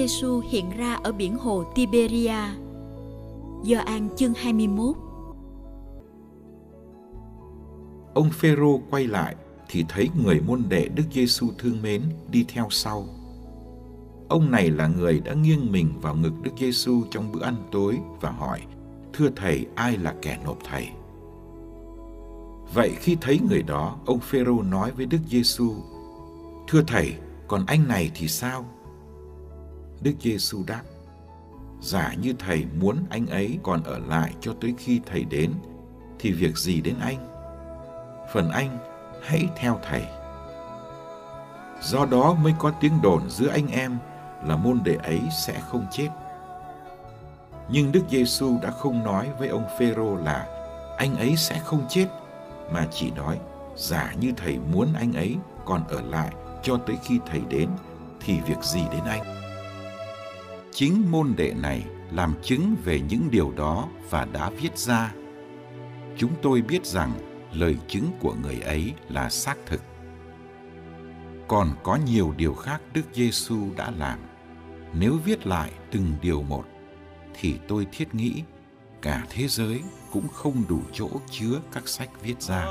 Giêsu hiện ra ở biển hồ Tiberia. Gioan chương 21 Ông Phêrô quay lại thì thấy người môn đệ Đức Giêsu thương mến đi theo sau. Ông này là người đã nghiêng mình vào ngực Đức Giêsu trong bữa ăn tối và hỏi: "Thưa thầy, ai là kẻ nộp thầy?" Vậy khi thấy người đó, ông Phêrô nói với Đức Giêsu: "Thưa thầy, còn anh này thì sao?" Đức Giêsu đáp: Giả như thầy muốn anh ấy còn ở lại cho tới khi thầy đến, thì việc gì đến anh? Phần anh, hãy theo thầy. Do đó mới có tiếng đồn giữa anh em là môn đệ ấy sẽ không chết. Nhưng Đức Giêsu đã không nói với ông Phêrô là anh ấy sẽ không chết mà chỉ nói, giả như thầy muốn anh ấy còn ở lại cho tới khi thầy đến, thì việc gì đến anh? Chính môn đệ này làm chứng về những điều đó và đã viết ra. Chúng tôi biết rằng lời chứng của người ấy là xác thực. Còn có nhiều điều khác Đức Giêsu đã làm. Nếu viết lại từng điều một, thì tôi thiết nghĩ cả thế giới cũng không đủ chỗ chứa các sách viết ra.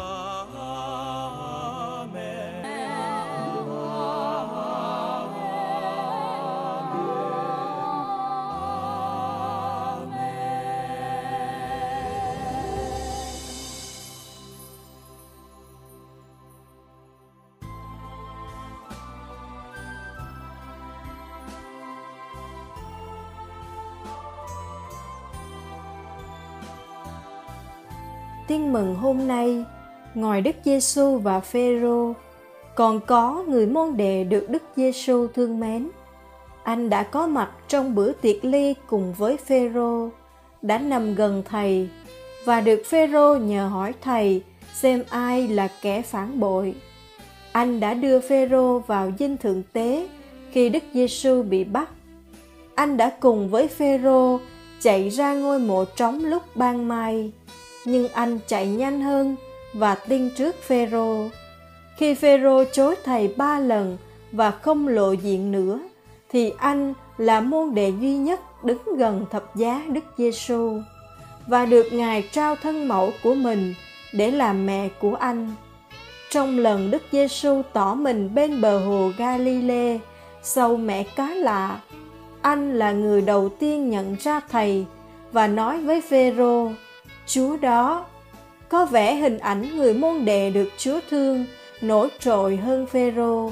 Tin mừng hôm nay, ngoài Đức Giêsu và Phêrô, còn có người môn đệ được Đức Giêsu thương mến. Anh đã có mặt trong bữa tiệc ly cùng với Phêrô, đã nằm gần thầy và được Phêrô nhờ hỏi thầy xem ai là kẻ phản bội. Anh đã đưa Phêrô vào dinh thượng tế khi Đức Giêsu bị bắt. Anh đã cùng với Phêrô chạy ra ngôi mộ trống lúc ban mai nhưng anh chạy nhanh hơn và tin trước Phêrô. Khi Phêrô chối thầy ba lần và không lộ diện nữa, thì anh là môn đệ duy nhất đứng gần thập giá Đức Giêsu và được Ngài trao thân mẫu của mình để làm mẹ của anh. Trong lần Đức Giêsu tỏ mình bên bờ hồ Galilee sau mẹ cá lạ, anh là người đầu tiên nhận ra thầy và nói với Phêrô: Chúa đó. Có vẻ hình ảnh người môn đệ được Chúa thương, nổi trội hơn Phêrô.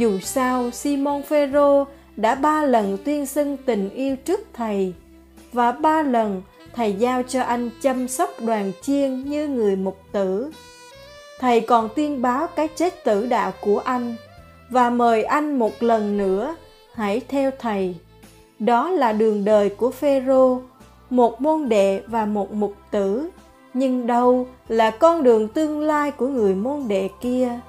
Dù sao, Simon Phêrô đã ba lần tuyên xưng tình yêu trước thầy và ba lần thầy giao cho anh chăm sóc đoàn chiên như người mục tử. Thầy còn tuyên báo cái chết tử đạo của anh và mời anh một lần nữa hãy theo thầy. Đó là đường đời của Phêrô, một môn đệ và một mục tử, nhưng đâu là con đường tương lai của người môn đệ kia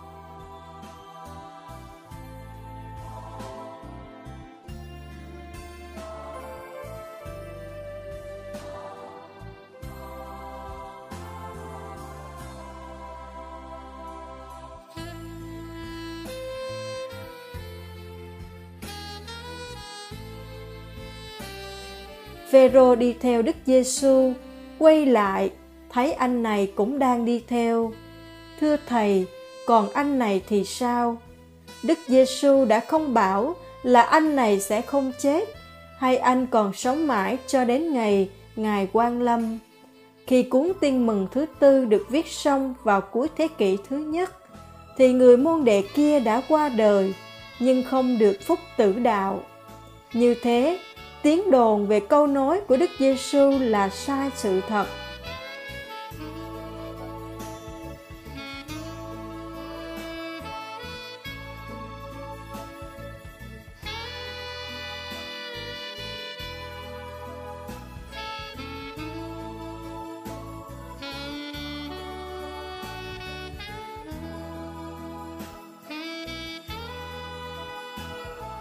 Phêrô đi theo Đức Giêsu, quay lại, thấy anh này cũng đang đi theo. Thưa thầy, còn anh này thì sao? Đức Giêsu đã không bảo là anh này sẽ không chết, hay anh còn sống mãi cho đến ngày Ngài quan lâm. Khi cuốn tin mừng thứ tư được viết xong vào cuối thế kỷ thứ nhất, thì người môn đệ kia đã qua đời, nhưng không được phúc tử đạo. Như thế, tiếng đồn về câu nói của Đức Giêsu là sai sự thật.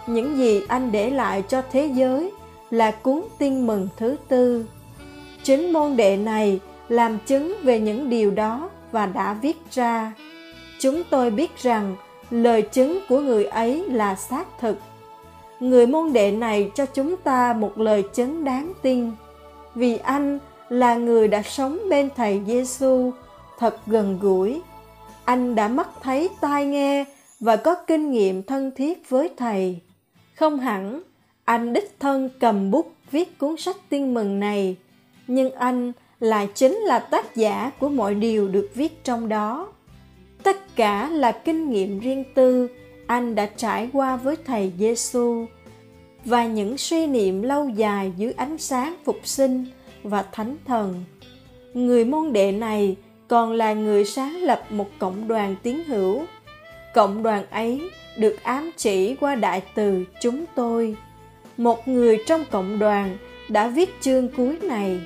Những gì anh để lại cho thế giới là cuốn tin mừng thứ tư. Chính môn đệ này làm chứng về những điều đó và đã viết ra. Chúng tôi biết rằng lời chứng của người ấy là xác thực. Người môn đệ này cho chúng ta một lời chứng đáng tin, vì anh là người đã sống bên thầy Giêsu thật gần gũi. Anh đã mắt thấy tai nghe và có kinh nghiệm thân thiết với thầy. Không hẳn anh đích thân cầm bút viết cuốn sách tin mừng này, nhưng anh lại chính là tác giả của mọi điều được viết trong đó. Tất cả là kinh nghiệm riêng tư anh đã trải qua với thầy Giêsu và những suy niệm lâu dài dưới ánh sáng phục sinh và thánh thần. Người môn đệ này còn là người sáng lập một cộng đoàn tín hữu. Cộng đoàn ấy được ám chỉ qua đại từ chúng tôi một người trong cộng đoàn đã viết chương cuối này.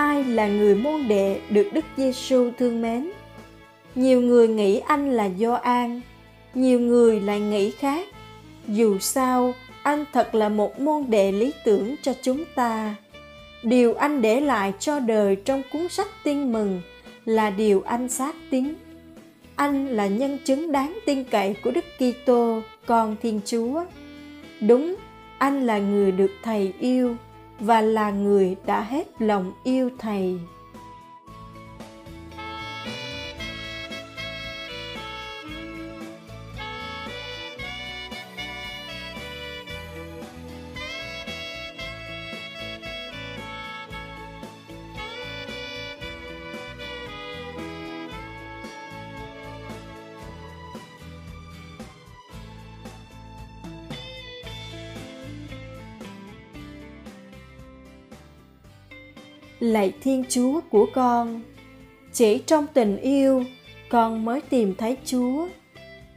Ai là người môn đệ được Đức Giêsu thương mến. Nhiều người nghĩ anh là Gioan, nhiều người lại nghĩ khác. Dù sao, anh thật là một môn đệ lý tưởng cho chúng ta. Điều anh để lại cho đời trong cuốn sách tin mừng là điều anh xác tín. Anh là nhân chứng đáng tin cậy của Đức Kitô, con Thiên Chúa. Đúng, anh là người được Thầy yêu và là người đã hết lòng yêu thầy. Lạy thiên chúa của con. Chỉ trong tình yêu, con mới tìm thấy chúa.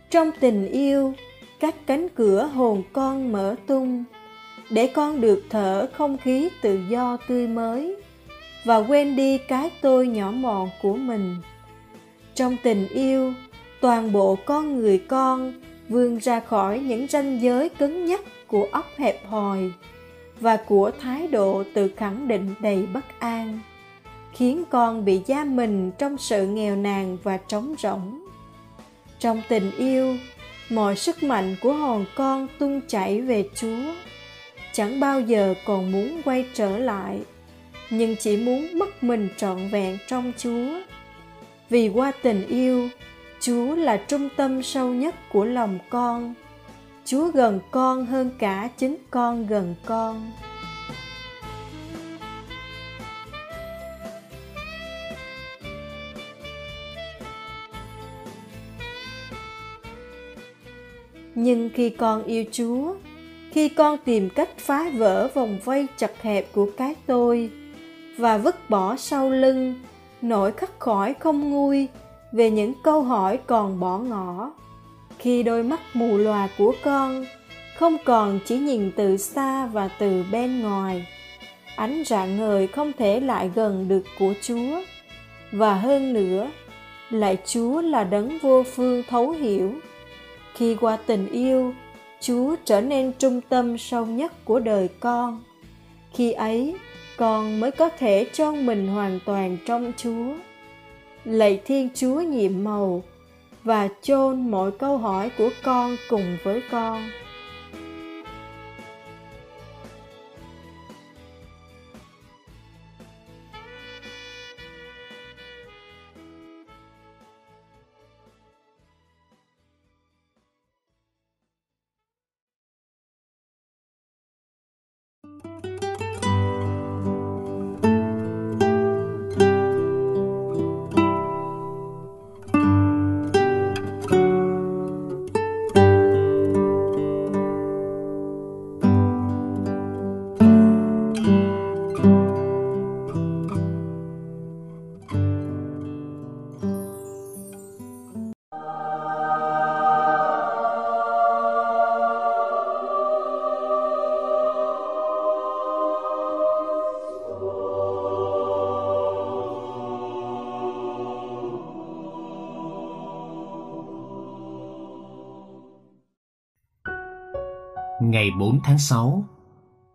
Trong tình yêu, các cánh cửa hồn con mở tung, để con được thở không khí tự do tươi mới, và quên đi cái tôi nhỏ mọn của mình. Trong tình yêu, toàn bộ con người con vươn ra khỏi những ranh giới cứng nhắc của óc hẹp hòi và của thái độ tự khẳng định đầy bất an, khiến con bị giam mình trong sự nghèo nàn và trống rỗng. Trong tình yêu, mọi sức mạnh của hồn con tung chảy về chúa, chẳng bao giờ còn muốn quay trở lại, nhưng chỉ muốn mất mình trọn vẹn trong chúa. Vì qua tình yêu, chúa là trung tâm sâu nhất của lòng con. Chúa gần con hơn cả chính con gần con. Nhưng khi con yêu Chúa, khi con tìm cách phá vỡ vòng vây chặt hẹp của cái tôi và vứt bỏ sau lưng nỗi khắc khỏi không nguôi về những câu hỏi còn bỏ ngỏ khi đôi mắt mù lòa của con không còn chỉ nhìn từ xa và từ bên ngoài. Ánh rạng ngời không thể lại gần được của chúa. Và hơn nữa, lại chúa là đấng vô phương thấu hiểu. Khi qua tình yêu, chúa trở nên trung tâm sâu nhất của đời con. Khi ấy, con mới có thể cho mình hoàn toàn trong chúa. Lạy thiên chúa nhiệm màu và chôn mọi câu hỏi của con cùng với con. Ngày 4 tháng 6,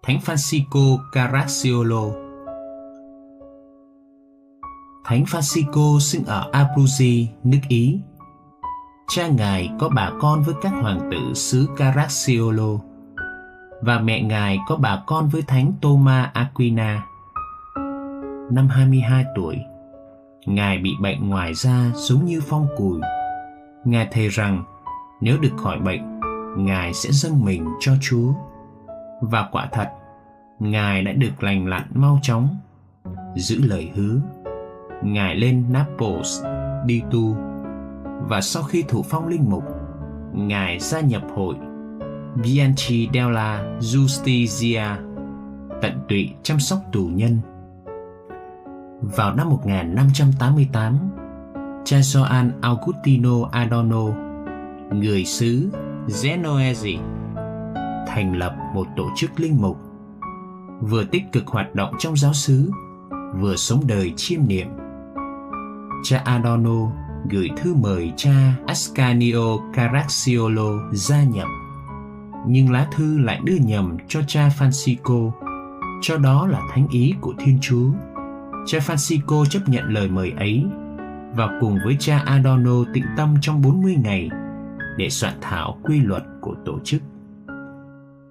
Thánh Francisco Caracciolo Thánh Francisco sinh ở Abruzzi, nước Ý. Cha ngài có bà con với các hoàng tử xứ Caracciolo và mẹ ngài có bà con với Thánh Thomas Aquina. Năm 22 tuổi, ngài bị bệnh ngoài da giống như phong cùi. Ngài thề rằng nếu được khỏi bệnh Ngài sẽ dâng mình cho Chúa. Và quả thật, Ngài đã được lành lặn mau chóng, giữ lời hứa. Ngài lên Naples đi tu và sau khi thụ phong linh mục, Ngài gia nhập hội Bianchi della Giustizia tận tụy chăm sóc tù nhân. Vào năm 1588, cha Gioan Augustino Adorno, người xứ Genoese thành lập một tổ chức linh mục, vừa tích cực hoạt động trong giáo xứ, vừa sống đời chiêm niệm cha Adorno gửi thư mời cha Ascanio Caracciolo gia nhập, nhưng lá thư lại đưa nhầm cho cha Francisco, cho đó là thánh ý của Thiên Chúa. Cha Francisco chấp nhận lời mời ấy và cùng với cha Adorno tĩnh tâm trong 40 ngày để soạn thảo quy luật của tổ chức.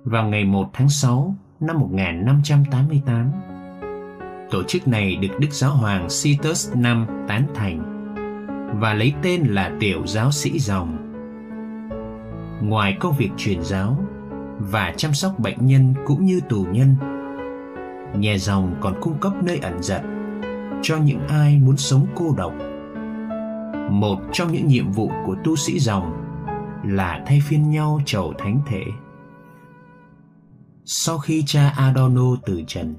Vào ngày 1 tháng 6 năm 1588, tổ chức này được Đức Giáo hoàng Situs V tán thành và lấy tên là Tiểu Giáo sĩ Dòng. Ngoài công việc truyền giáo và chăm sóc bệnh nhân cũng như tù nhân, nhà dòng còn cung cấp nơi ẩn giật cho những ai muốn sống cô độc. Một trong những nhiệm vụ của tu sĩ dòng là thay phiên nhau chầu thánh thể. Sau khi cha Adorno từ trần,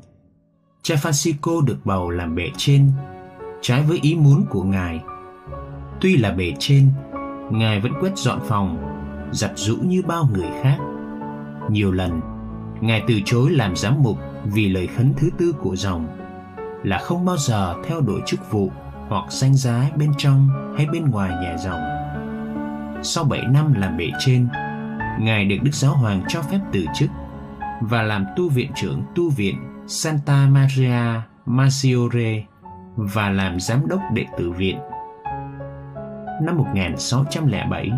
cha Francisco được bầu làm bề trên, trái với ý muốn của ngài. Tuy là bề trên, ngài vẫn quét dọn phòng, giặt rũ như bao người khác. Nhiều lần, ngài từ chối làm giám mục vì lời khấn thứ tư của dòng là không bao giờ theo đuổi chức vụ hoặc danh giá bên trong hay bên ngoài nhà dòng sau 7 năm làm bề trên, Ngài được Đức Giáo Hoàng cho phép từ chức và làm tu viện trưởng tu viện Santa Maria Maggiore và làm giám đốc đệ tử viện. Năm 1607,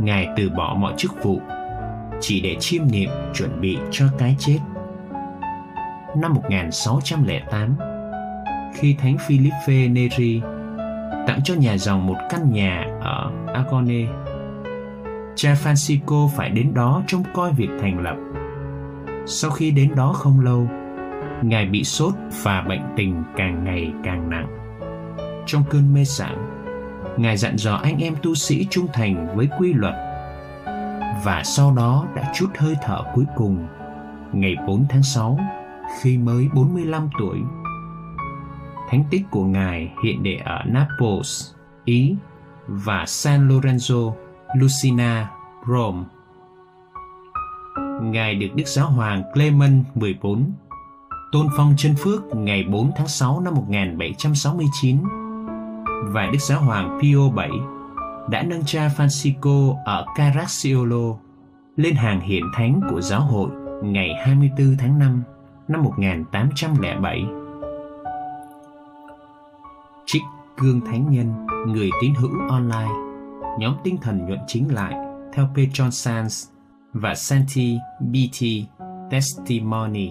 Ngài từ bỏ mọi chức vụ chỉ để chiêm niệm chuẩn bị cho cái chết. Năm 1608, khi Thánh Philippe Neri tặng cho nhà dòng một căn nhà ở Agone cha Francisco phải đến đó trông coi việc thành lập. Sau khi đến đó không lâu, Ngài bị sốt và bệnh tình càng ngày càng nặng. Trong cơn mê sảng, Ngài dặn dò anh em tu sĩ trung thành với quy luật và sau đó đã chút hơi thở cuối cùng ngày 4 tháng 6 khi mới 45 tuổi. Thánh tích của Ngài hiện để ở Naples, Ý và San Lorenzo, Lucina, Rome. Ngài được Đức Giáo Hoàng Clement 14 tôn phong chân phước ngày 4 tháng 6 năm 1769 và Đức Giáo Hoàng Pio VII đã nâng cha Francisco ở Caracciolo lên hàng hiện thánh của giáo hội ngày 24 tháng 5 năm 1807. Trích Gương Thánh Nhân, Người Tín Hữu Online, nhóm tinh thần nhuận chính lại theo Petron Sans và Santi BT Testimony.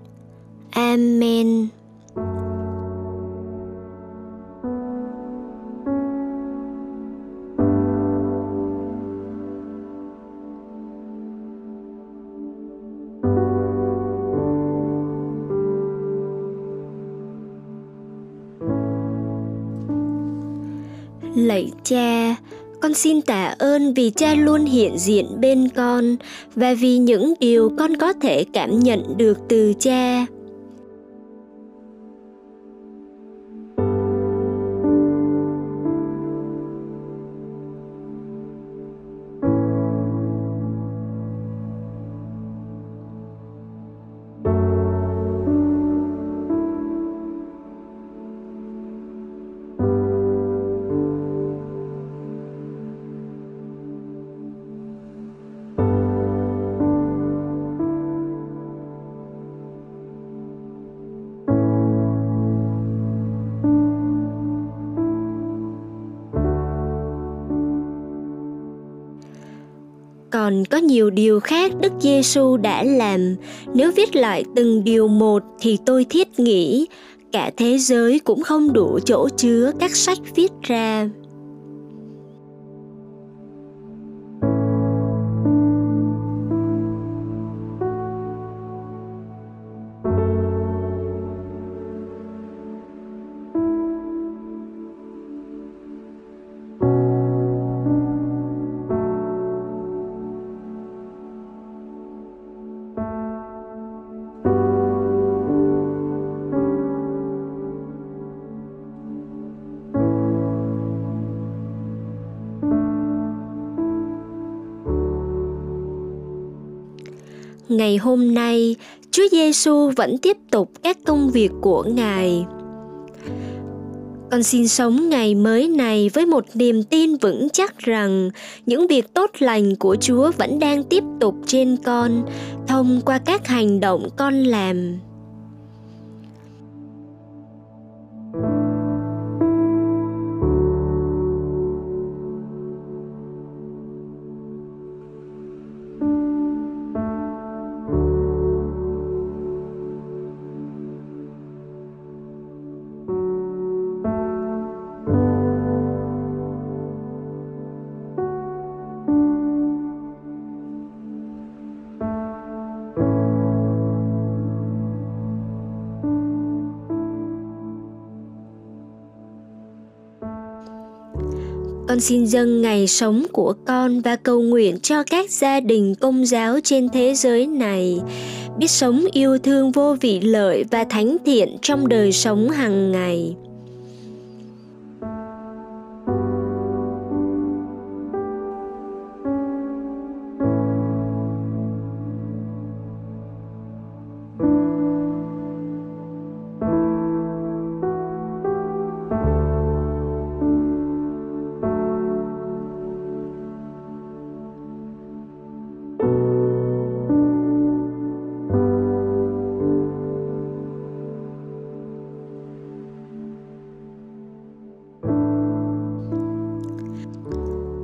Amen. Lạy Cha, con xin tạ ơn vì cha luôn hiện diện bên con và vì những điều con có thể cảm nhận được từ cha nhiều điều khác Đức Giêsu đã làm. Nếu viết lại từng điều một thì tôi thiết nghĩ cả thế giới cũng không đủ chỗ chứa các sách viết ra. Ngày hôm nay, Chúa Giêsu vẫn tiếp tục các công việc của Ngài. Con xin sống ngày mới này với một niềm tin vững chắc rằng những việc tốt lành của Chúa vẫn đang tiếp tục trên con, thông qua các hành động con làm. Con xin dâng ngày sống của con và cầu nguyện cho các gia đình công giáo trên thế giới này. Biết sống yêu thương vô vị lợi và thánh thiện trong đời sống hàng ngày.